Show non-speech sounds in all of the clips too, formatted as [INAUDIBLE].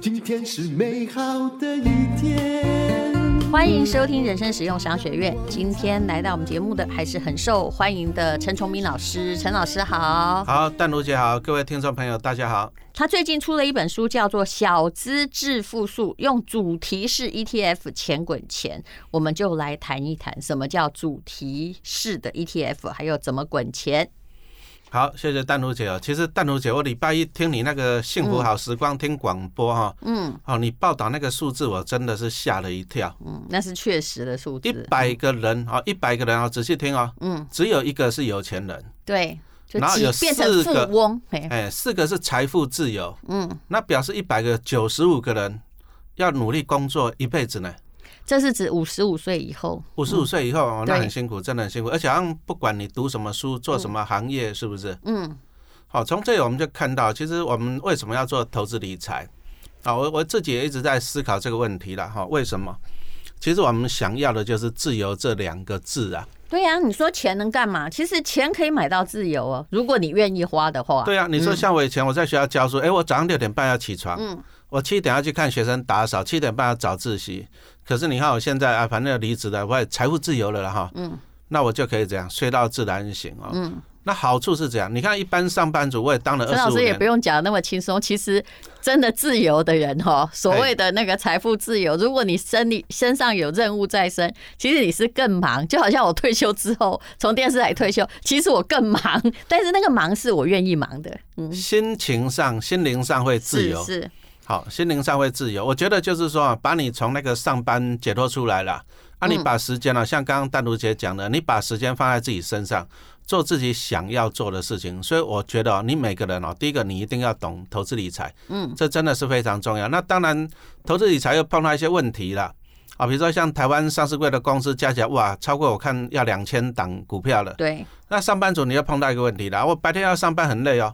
今天是美好的一天。欢迎收听人生实用商学院。今天来到我们节目的还是很受欢迎的陈崇明老师。陈老师好，好，淡如姐好，各位听众朋友大家好。他最近出了一本书，叫做《小资致富术》，用主题式 ETF 钱滚钱。我们就来谈一谈什么叫主题式的 ETF，还有怎么滚钱。好，谢谢淡如姐哦。其实淡如姐，我礼拜一听你那个幸福好时光听广播哈，嗯，哦，你报道那个数字，我真的是吓了一跳。嗯，那是确实的数字。一百个人啊，一百个人啊，仔细听哦，嗯，只有一个是有钱人。对，然后有四个哎，四个是财富自由。嗯，那表示一百个九十五个人要努力工作一辈子呢。这是指五十五岁以后，五十五岁以后哦，那很辛苦，真的很辛苦。而且好像不管你读什么书，做什么行业，是不是？嗯。好，从这里我们就看到，其实我们为什么要做投资理财？啊，我我自己也一直在思考这个问题了哈。为什么？其实我们想要的就是自由这两个字啊。对呀，你说钱能干嘛？其实钱可以买到自由哦，如果你愿意花的话。对呀，你说像我以前我在学校教书，哎，我早上六点半要起床，嗯。我七点要去看学生打扫，七点半要早自习。可是你看我现在啊，反正要离职了，我也财富自由了了哈。嗯。那我就可以这样睡到自然醒哦。嗯。那好处是这样，你看一般上班族我也当了。陈老师也不用讲那么轻松，其实真的自由的人哈，所谓的那个财富自由，如果你身里身上有任务在身，其实你是更忙。就好像我退休之后从电视台退休，其实我更忙，但是那个忙是我愿意忙的。嗯。心情上、心灵上会自由。是。好，心灵上会自由。我觉得就是说啊，把你从那个上班解脱出来了，啊，你把时间呢，像刚刚单独姐讲的，你把时间放在自己身上，做自己想要做的事情。所以我觉得你每个人哦，第一个你一定要懂投资理财，嗯，这真的是非常重要。那当然，投资理财又碰到一些问题了啊，比如说像台湾上市柜的公司加起来哇，超过我看要两千档股票了。对。那上班族你又碰到一个问题了，我白天要上班很累哦。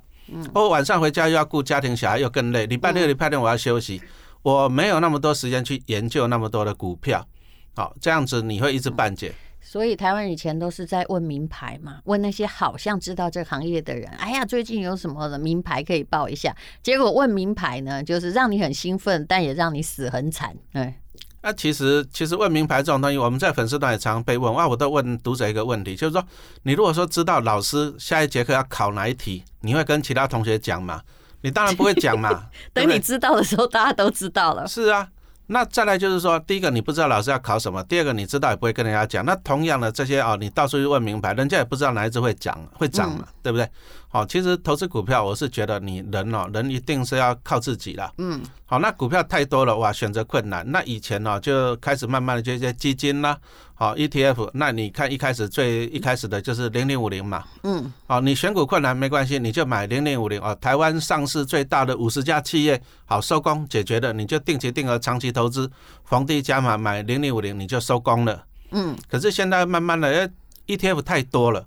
我晚上回家又要顾家庭小孩，又更累。礼拜六、礼拜天我要休息，我没有那么多时间去研究那么多的股票。好，这样子你会一知半解。所以台湾以前都是在问名牌嘛，问那些好像知道这个行业的人。哎呀，最近有什么的名牌可以报一下？结果问名牌呢，就是让你很兴奋，但也让你死很惨。哎。那、啊、其实，其实问名牌这种东西，我们在粉丝团也常常被问。哇，我都问读者一个问题，就是说，你如果说知道老师下一节课要考哪一题，你会跟其他同学讲吗？你当然不会讲嘛。[LAUGHS] 等你知道的时候，大家都知道了。是啊。那再来就是说，第一个你不知道老师要考什么，第二个你知道也不会跟人家讲。那同样的这些哦，你到处去问名牌，人家也不知道哪一只会讲，会涨嘛，对不对？好，其实投资股票，我是觉得你人哦，人一定是要靠自己啦。嗯。好，那股票太多了哇，选择困难。那以前呢，就开始慢慢的就一些基金啦，好 ETF。那你看一开始最一开始的就是零零五零嘛。嗯。好，你选股困难没关系，你就买零零五零啊，台湾上市最大的五十家企业，好收工解决的，你就定期定额长期投资，逢低加码买零零五零，你就收工了。嗯。可是现在慢慢的，ETF 太多了。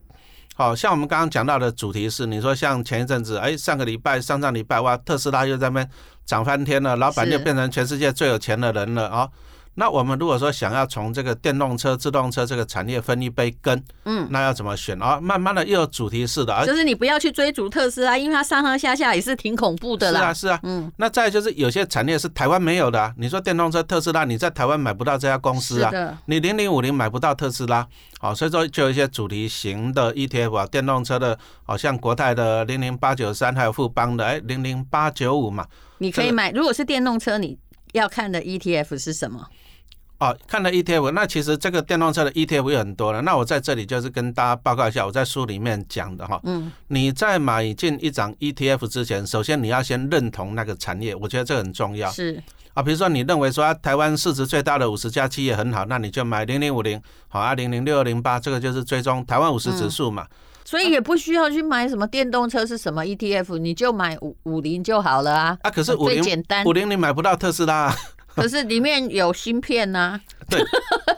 好像我们刚刚讲到的主题是，你说像前一阵子，哎，上个礼拜、上上礼拜，哇，特斯拉又在那边涨翻天了，老板就变成全世界最有钱的人了啊。那我们如果说想要从这个电动车、自动车这个产业分一杯羹，嗯，那要怎么选啊？慢慢的又有主题式的，就是你不要去追逐特斯拉，因为它上上下下也是挺恐怖的啦。是啊，是啊，嗯。那再就是有些产业是台湾没有的，你说电动车特斯拉，你在台湾买不到这家公司啊，你零零五零买不到特斯拉，好，所以说就有一些主题型的 ETF 啊，电动车的，好像国泰的零零八九三，还有富邦的哎零零八九五嘛，你可以买。如果是电动车，你要看的 ETF 是什么？哦，看了 ETF，那其实这个电动车的 ETF 有很多了。那我在这里就是跟大家报告一下，我在书里面讲的哈。嗯。你在买进一张 ETF 之前，首先你要先认同那个产业，我觉得这很重要。是。啊，比如说你认为说啊，台湾市值最大的五十家企业很好，那你就买零零五零，好啊，零零六二零八，这个就是追踪台湾五十指数嘛。所以也不需要去买什么电动车是什么 ETF，你就买五五零就好了啊。啊，可是五零最简单，五零你买不到特斯拉。[LAUGHS] 可是里面有芯片呐、啊，[LAUGHS] 对，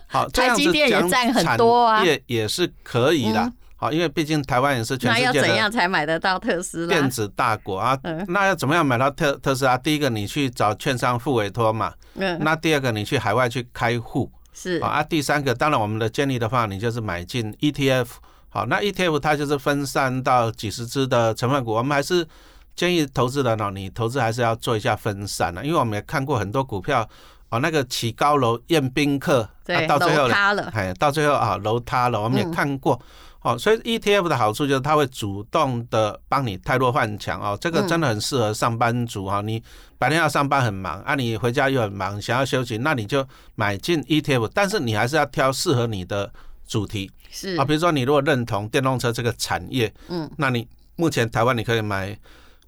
好，台积电也占很多啊，也也是可以的，好，因为毕竟台湾也是全世界的，那要怎样才买得到特斯拉？电子大国啊，那要怎么样买到特特斯拉？第一个你去找券商付委托嘛，嗯，那第二个你去海外去开户，是啊，第三个当然我们的建议的话，你就是买进 ETF。好，那 ETF 它就是分散到几十只的成分股，我们还是建议投资人哦，你投资还是要做一下分散的，因为我们也看过很多股票哦，那个起高楼宴宾客，对，到最后塌了，哎，到最后啊楼塌了，我们也看过。哦，所以 ETF 的好处就是它会主动的帮你太弱换强哦，这个真的很适合上班族哦。你白天要上班很忙啊，你回家又很忙，想要休息，那你就买进 ETF，但是你还是要挑适合你的主题是啊。比如说你如果认同电动车这个产业，嗯，那你目前台湾你可以买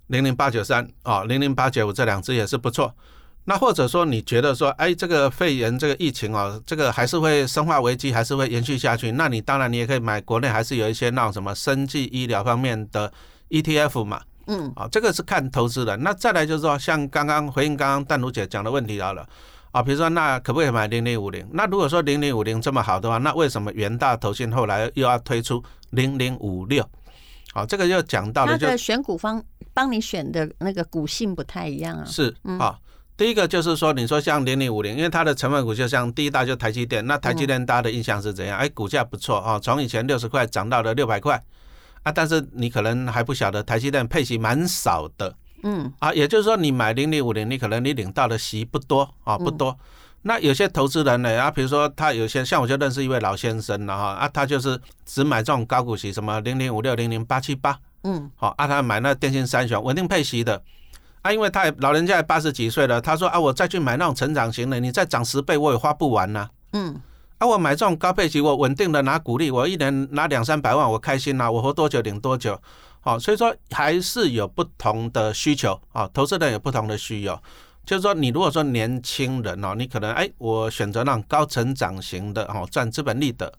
零零八九三啊，零零八九五这两只也是不错。那或者说你觉得说，哎，这个肺炎这个疫情哦，这个还是会生化危机，还是会延续下去？那你当然你也可以买国内还是有一些那种什么生技医疗方面的 ETF 嘛，嗯，啊，这个是看投资的。那再来就是说，像刚刚回应刚刚淡如姐讲的问题到了，啊，比如说那可不可以买零零五零？那如果说零零五零这么好的话，那为什么元大投信后来又要推出零零五六？好，这个又讲到了，就选股方帮你选的那个股性不太一样啊，是啊。第一个就是说，你说像零零五零，因为它的成分股就像第一大就台积电，那台积电大家的印象是怎样？哎，股价不错啊，从以前六十块涨到了六百块啊，但是你可能还不晓得台积电配息蛮少的，嗯，啊，也就是说你买零零五零，你可能你领到的息不多啊，不多。那有些投资人呢，啊，比如说他有些像我就认识一位老先生了哈，啊，他就是只买这种高股息，什么零零五六、零零八七八，嗯，好，啊，他买那电信三雄稳定配息的。啊，因为他也老人家也八十几岁了，他说啊，我再去买那种成长型的，你再涨十倍，我也花不完呐。嗯，啊，我买这种高配息，我稳定的拿股利，我一年拿两三百万，我开心呐，我活多久领多久。好，所以说还是有不同的需求啊，投资人有不同的需求。就是说，你如果说年轻人哦，你可能哎，我选择那种高成长型的哦，赚资本利得。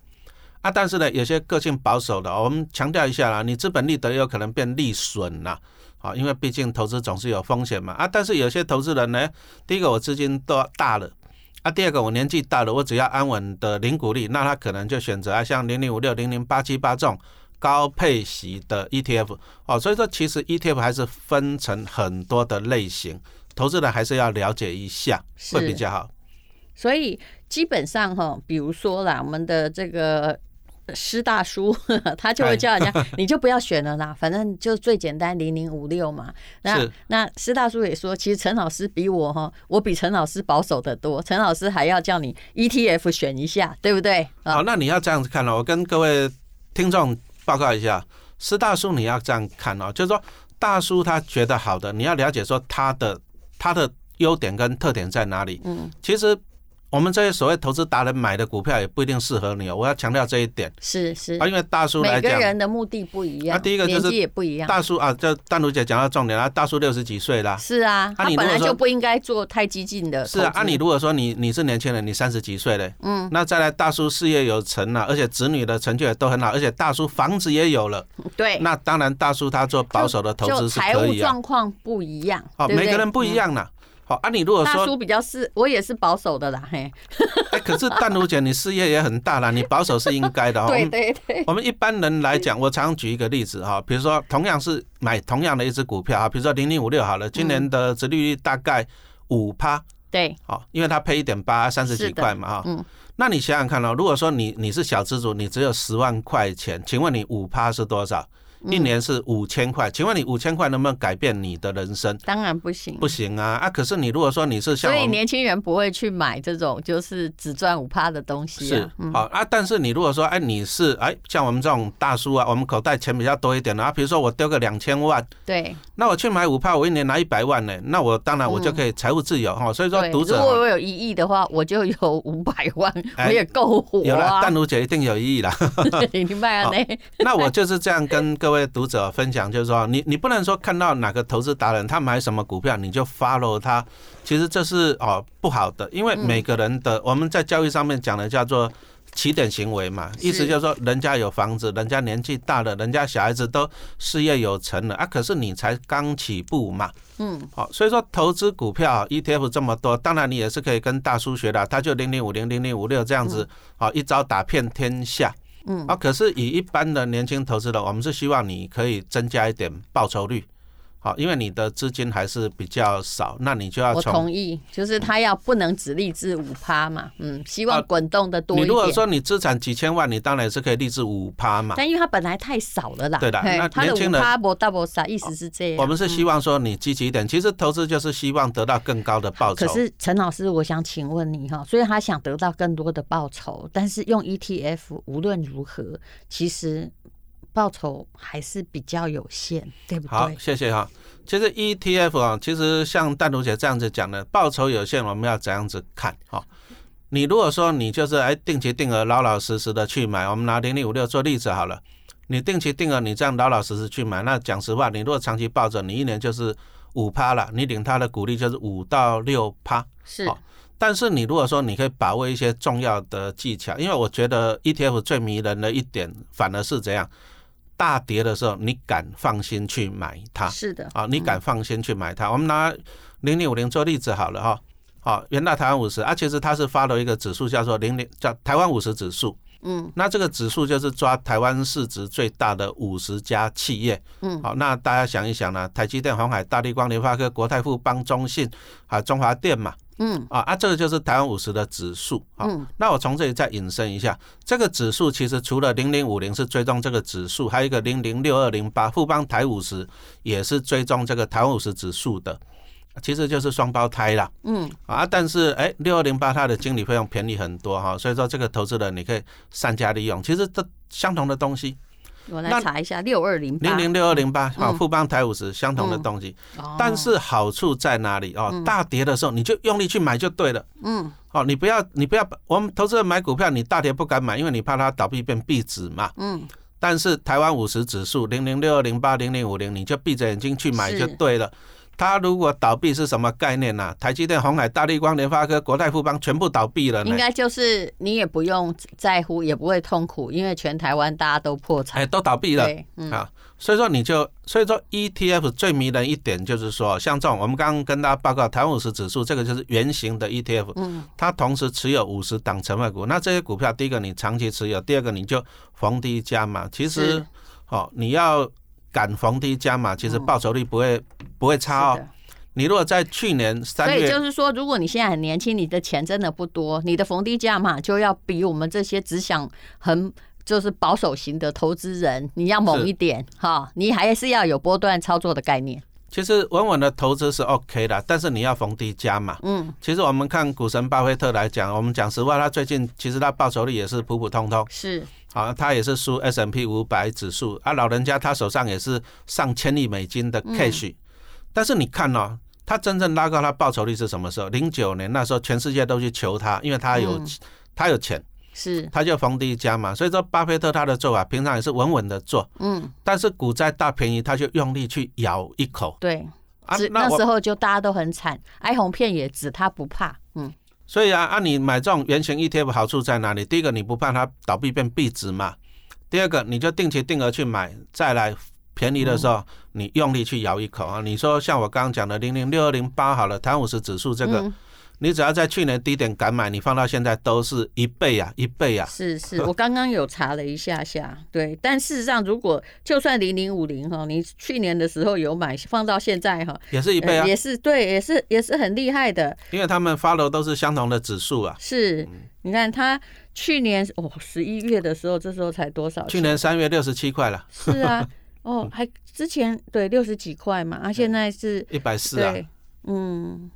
啊，但是呢，有些个性保守的，我们强调一下啦，你资本利得有可能变利损呐。啊，因为毕竟投资总是有风险嘛啊，但是有些投资人呢，第一个我资金都大了啊，第二个我年纪大了，我只要安稳的零股利，那他可能就选择啊像零零五六、零零八七八这种高配息的 ETF 哦，所以说其实 ETF 还是分成很多的类型，投资人还是要了解一下会比较好。所以基本上哈，比如说啦，我们的这个。施大叔 [LAUGHS] 他就会叫人家，[LAUGHS] 你就不要选了啦，反正就最简单零零五六嘛。那那师大叔也说，其实陈老师比我哈，我比陈老师保守的多。陈老师还要叫你 ETF 选一下，对不对？好，那你要这样子看哦。我跟各位听众报告一下，师大叔你要这样看哦，就是说大叔他觉得好的，你要了解说他的他的优点跟特点在哪里。嗯，其实。我们这些所谓投资达人买的股票也不一定适合你哦，我要强调这一点。是是啊，因为大叔来讲，每个人的目的不一样，啊第一个就是也不一样。大叔啊，这淡如姐讲到重点了，大叔六十几岁啦。是啊，他本来就不应该做太激进的。是啊，那你如果说你你是年轻人，你三十几岁嘞，嗯，那再来大叔事业有成了，而且子女的成就也都很好，而且大叔房子也有了。对，那当然大叔他做保守的投资是可以啊。财务状况不一样，哦，每个人不一样呢。好啊，你如果说大叔比较是，我也是保守的啦，嘿。哎，可是淡如姐，你事业也很大啦，你保守是应该的哈。[LAUGHS] 对对对。我们一般人来讲，我常举一个例子哈，比如说同样是买同样的一只股票啊，比如说零零五六好了，今年的殖利率大概五趴。对。好，因为它配一点八，三十几块嘛哈。嗯。那你想想看哦，如果说你你是小资主，你只有十万块钱，请问你五趴是多少？一年是五千块，请问你五千块能不能改变你的人生？当然不行，不行啊！啊，可是你如果说你是像，所以年轻人不会去买这种就是只赚五趴的东西，啊。是，好啊。但是你如果说，哎，你是哎，像我们这种大叔啊，我们口袋钱比较多一点的啊，比如说我丢个两千万，对，那我去买五趴，我一年拿一百万呢，那我当然我就可以财务自由哈。所以说，读者，如果我有一亿的话，我就有五百万，我也够活啊。有了，淡如姐一定有一亿了。[LAUGHS] 明白啊？那我就是这样跟各位读者分。享就是说，你你不能说看到哪个投资达人他买什么股票你就 follow 他，其实这是哦不好的，因为每个人的我们在教育上面讲的叫做起点行为嘛，意思就是说人家有房子，人家年纪大了，人家小孩子都事业有成了啊，可是你才刚起步嘛，嗯，好，所以说投资股票 ETF 这么多，当然你也是可以跟大叔学的，他就零零五零零零五六这样子，好一招打遍天下。嗯，啊，可是以一般的年轻投资人，我们是希望你可以增加一点报酬率，好，因为你的资金还是比较少，那你就要我同意，就是他要不能只立志五趴嘛，嗯，希望滚动的多一点。你如果说你资产几千万，你当然是可以立志五趴嘛。但因为他本来太少了啦。对的，那年轻人。他不 double 啥意思是这样。我们是希望说你积极一点，其实投资就是希望得到更高的报酬。可是陈老师，我想请问你哈，所以他想得到更多的报酬，但是用 ETF 无论如何，其实报酬还是比较有限，对不对？好，谢谢哈。其实 ETF 啊，其实像淡如姐这样子讲的，报酬有限，我们要怎样子看？哈，你如果说你就是哎定期定额老老实实的去买，我们拿零零五六做例子好了，你定期定额你这样老老实实去买，那讲实话，你如果长期抱着，你一年就是五趴了，你领他的股利就是五到六趴。是。但是你如果说你可以把握一些重要的技巧，因为我觉得 ETF 最迷人的一点反而是这样。大跌的时候，你敢放心去买它？是的，啊，你敢放心去买它？我们拿零零五零做例子好了哈，好，元大台湾五十，啊，其实它是发了一个指数叫做零零叫台湾五十指数，嗯，那这个指数就是抓台湾市值最大的五十家企业，嗯，好，那大家想一想呢，台积电、鸿海、大地光、联发科、国泰、富邦、中信，还有中华电嘛。嗯啊啊，这个就是台湾五十的指数啊。那我从这里再引申一下，这个指数其实除了零零五零是追踪这个指数，还有一个零零六二零八富邦台五十也是追踪这个台湾五十指数的，其实就是双胞胎啦。嗯啊，但是哎，六二零八它的经理费用便宜很多哈，所以说这个投资人你可以善加利用。其实这相同的东西。我来查一下六二零八。零零六二零八啊，富邦台五十相同的东西，但是好处在哪里？哦？大跌的时候你就用力去买就对了。嗯，哦，你不要你不要，我们投资人买股票，你大跌不敢买，因为你怕它倒闭变壁纸嘛。嗯，但是台湾五十指数零零六二零八零零五零，你就闭着眼睛去买就对了。它如果倒闭是什么概念呢、啊？台积电、鸿海、大立光、联发科、国泰、富邦全部倒闭了。应该就是你也不用在乎，也不会痛苦，因为全台湾大家都破产，哎，都倒闭了。啊，所以说你就，所以说 ETF 最迷人一点就是说，像这种我们刚刚跟大家报告台湾五十指数，这个就是圆形的 ETF，嗯，它同时持有五十档成分股，那这些股票，第一个你长期持有，第二个你就逢低加码。其实，哦，你要。敢逢低加码，其实报酬率不会、嗯、不会差哦。你如果在去年三月，所以就是说，如果你现在很年轻，你的钱真的不多，你的逢低加码就要比我们这些只想很就是保守型的投资人，你要猛一点哈。你还是要有波段操作的概念。其实稳稳的投资是 OK 的，但是你要逢低加码。嗯，其实我们看股神巴菲特来讲，我们讲实话，他最近其实他报酬率也是普普通通。是。好，他也是输 S M P 五百指数啊，老人家他手上也是上千亿美金的 cash，、嗯、但是你看哦，他真正拉高他报酬率是什么时候？零九年那时候，全世界都去求他，因为他有、嗯、他有钱，是他就逢低加嘛。所以说，巴菲特他的做法平常也是稳稳的做，嗯，但是股灾大便宜，他就用力去咬一口。对，啊，那时候就大家都很惨，哀鸿遍野，只他不怕，嗯。所以啊，按、啊、你买这种圆形 ETF 好处在哪里？第一个，你不怕它倒闭变壁纸嘛；第二个，你就定期定额去买，再来便宜的时候，你用力去咬一口啊！你说像我刚刚讲的零零六二零八好了，台湾五十指数这个。嗯你只要在去年低点敢买，你放到现在都是一倍呀，一倍呀。是是，我刚刚有查了一下下，对。但事实上，如果就算零零五零哈，你去年的时候有买，放到现在哈，也是一倍啊，也是对，也是也是很厉害的。因为他们 follow 都是相同的指数啊。是，你看他去年哦十一月的时候，这时候才多少？去年三月六十七块了。是啊，[LAUGHS] 哦，还之前对六十几块嘛，啊，现在是一百四啊。嗯。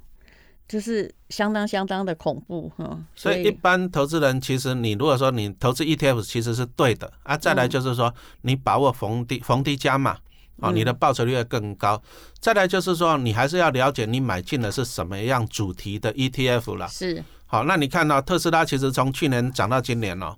就是相当相当的恐怖哈，所以一般投资人其实你如果说你投资 ETF 其实是对的啊，再来就是说你把握逢低逢低加码啊，你的报酬率会更高。再来就是说你还是要了解你买进的是什么样主题的 ETF 了。是，好，那你看到特斯拉其实从去年涨到今年哦。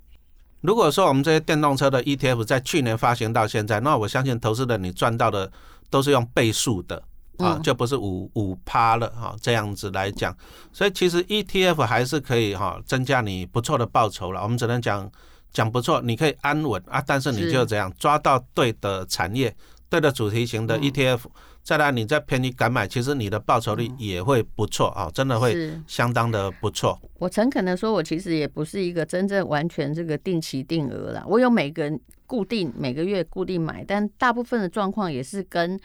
如果说我们这些电动车的 ETF 在去年发行到现在，那我相信投资人你赚到的都是用倍数的。啊，就不是五五趴了哈，这样子来讲，所以其实 ETF 还是可以哈，增加你不错的报酬了。我们只能讲讲不错，你可以安稳啊，但是你就这样抓到对的产业、对的主题型的 ETF，再来你再便宜敢买，其实你的报酬率也会不错啊，真的会相当的不错。我诚恳的说，我其实也不是一个真正完全这个定期定额了，我有每个固定每个月固定买，但大部分的状况也是跟。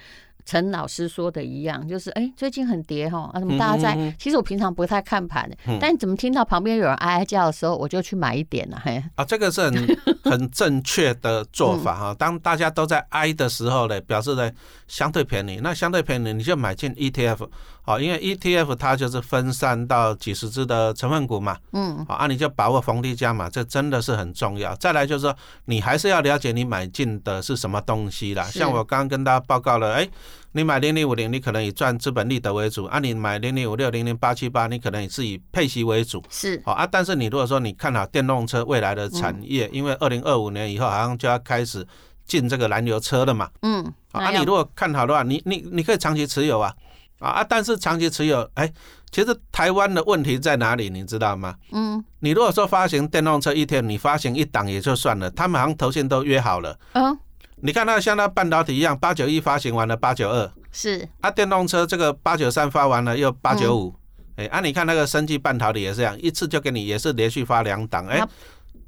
陈老师说的一样，就是哎、欸，最近很跌哈，啊，什么大家在？嗯嗯嗯，其实我平常不太看盘，嗯、但怎么听到旁边有人哀哀叫的时候，我就去买一点了。嘿，啊，这个是很 [LAUGHS] 很正确的做法哈。当大家都在哀的时候呢，表示呢相对便宜，那相对便宜你就买进 ETF，好，因为 ETF 它就是分散到几十只的成分股嘛，嗯，啊，你就把握逢低加嘛，这真的是很重要。再来就是说，你还是要了解你买进的是什么东西啦。像我刚刚跟大家报告了，哎。你买零零五零，你可能以赚资本利得为主；啊，你买零零五六、零零八七八，你可能也是以配息为主。是，好啊。但是你如果说你看好电动车未来的产业，因为二零二五年以后好像就要开始进这个燃油车了嘛。嗯。啊，你如果看好的话，你你你可以长期持有啊。啊啊，但是长期持有，哎，其实台湾的问题在哪里？你知道吗？嗯。你如果说发行电动车一天，你发行一档也就算了，他们好像头线都约好了。嗯。你看那像那半导体一样，八九一发行完了，八九二。是。啊，电动车这个八九三发完了又八九五，哎，啊，你看那个生技半导体也是这样，一次就给你也是连续发两档，哎，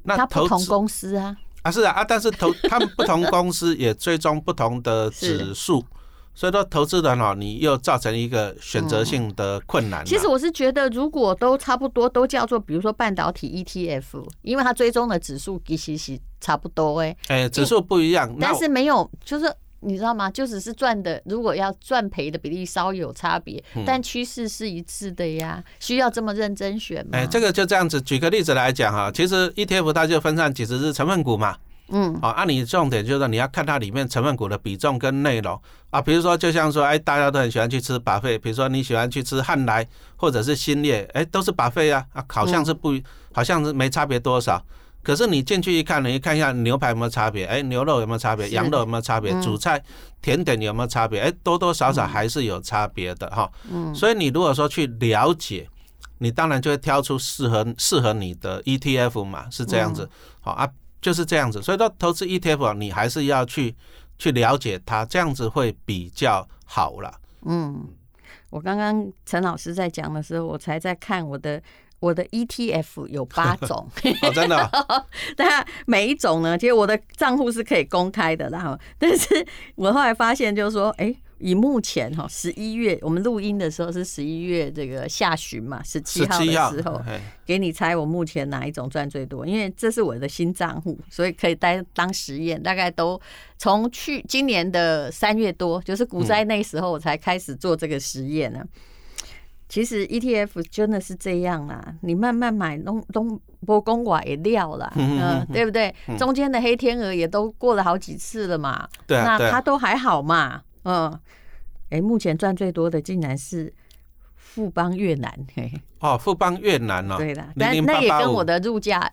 那不同公司啊。啊是啊啊，但是投他们不同公司也追踪不同的 [LAUGHS] 指数。所以说，投资人哦，你又造成一个选择性的困难。其实我是觉得，如果都差不多，都叫做比如说半导体 ETF，因为它追踪的指数其实是差不多哎。哎，指数不一样，但是没有，就是你知道吗？就只是赚的，如果要赚赔的比例稍有差别，但趋势是一致的呀。需要这么认真选吗？哎，这个就这样子，举个例子来讲哈，其实 ETF 它就分散几十只成分股嘛。嗯，好，按你重点就是你要看它里面成分股的比重跟内容。啊，比如说就像说，哎，大家都很喜欢去吃 buffet，比如说你喜欢去吃汉来或者是新列，哎，都是 buffet 啊，啊，好像是不，好像是没差别多少，可是你进去一看，你看一下牛排有没有差别，哎，牛肉有没有差别，羊肉有没有差别，主菜、甜点有没有差别，哎，多多少少还是有差别的哈。嗯，所以你如果说去了解，你当然就会挑出适合适合你的 ETF 嘛，是这样子，好啊。就是这样子，所以说投资 ETF 你还是要去去了解它，这样子会比较好了。嗯，我刚刚陈老师在讲的时候，我才在看我的我的 ETF 有八 [LAUGHS] 种，哦，真的。[LAUGHS] 但每一种呢，其实我的账户是可以公开的，然后，但是我后来发现，就是说，哎。以目前哈十一月，我们录音的时候是十一月这个下旬嘛，十七号的时候，给你猜我目前哪一种赚最多？因为这是我的新账户，所以可以当当实验。大概都从去今年的三月多，就是股灾那时候，我才开始做这个实验呢。其实 ETF 真的是这样啦，你慢慢买，东东波公寡也掉了，嗯，对不对？中间的黑天鹅也都过了好几次了嘛，对，那它都还好嘛。嗯，哎、欸，目前赚最多的竟然是富邦越南，嘿，哦，富邦越南哦，对的，但那也跟我的入价，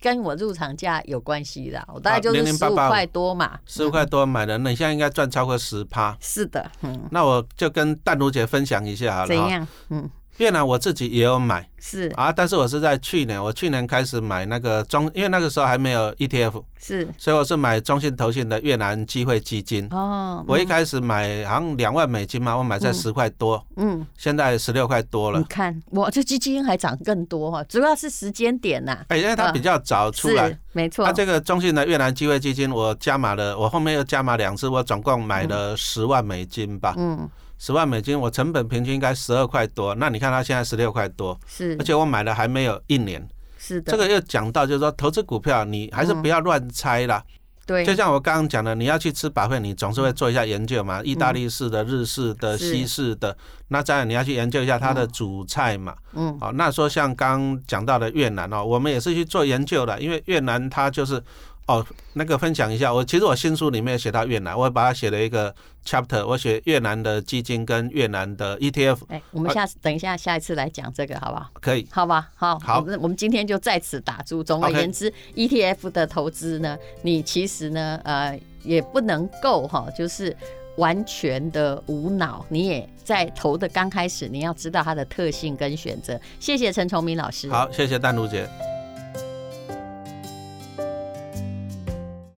跟我入场价有关系的，我大概就是十五块多嘛，十五块多买的，那你现在应该赚超过十趴，是的，嗯，那我就跟淡如姐分享一下好了，怎样？嗯。越南我自己也有买，是啊，但是我是在去年，我去年开始买那个中，因为那个时候还没有 ETF，是，所以我是买中信投信的越南机会基金。哦，我一开始买好像两万美金嘛，我买在十块多，嗯，现在十六块多了。你看，我这基金还涨更多哈，主要是时间点呐。哎，因为它比较早出来，没错。它这个中信的越南机会基金，我加码了，我后面又加码两次，我总共买了十万美金吧。嗯。十万美金，我成本平均应该十二块多，那你看它现在十六块多，是，而且我买了还没有一年，是的，这个又讲到就是说投资股票，你还是不要乱猜啦，对，就像我刚刚讲的，你要去吃百汇，你总是会做一下研究嘛，意大利式的、日式的、西式的，那当然你要去研究一下它的主菜嘛，嗯，好，那说像刚讲到的越南哦，我们也是去做研究的，因为越南它就是。哦，那个分享一下，我其实我新书里面写到越南，我把它写了一个 chapter，我写越南的基金跟越南的 ETF。哎，我们下次等一下，下一次来讲这个好不好？可以，好吧，好，好，我们今天就在此打住。总而言之，ETF 的投资呢，你其实呢，呃，也不能够哈，就是完全的无脑。你也在投的刚开始，你要知道它的特性跟选择。谢谢陈崇明老师。好，谢谢淡如姐。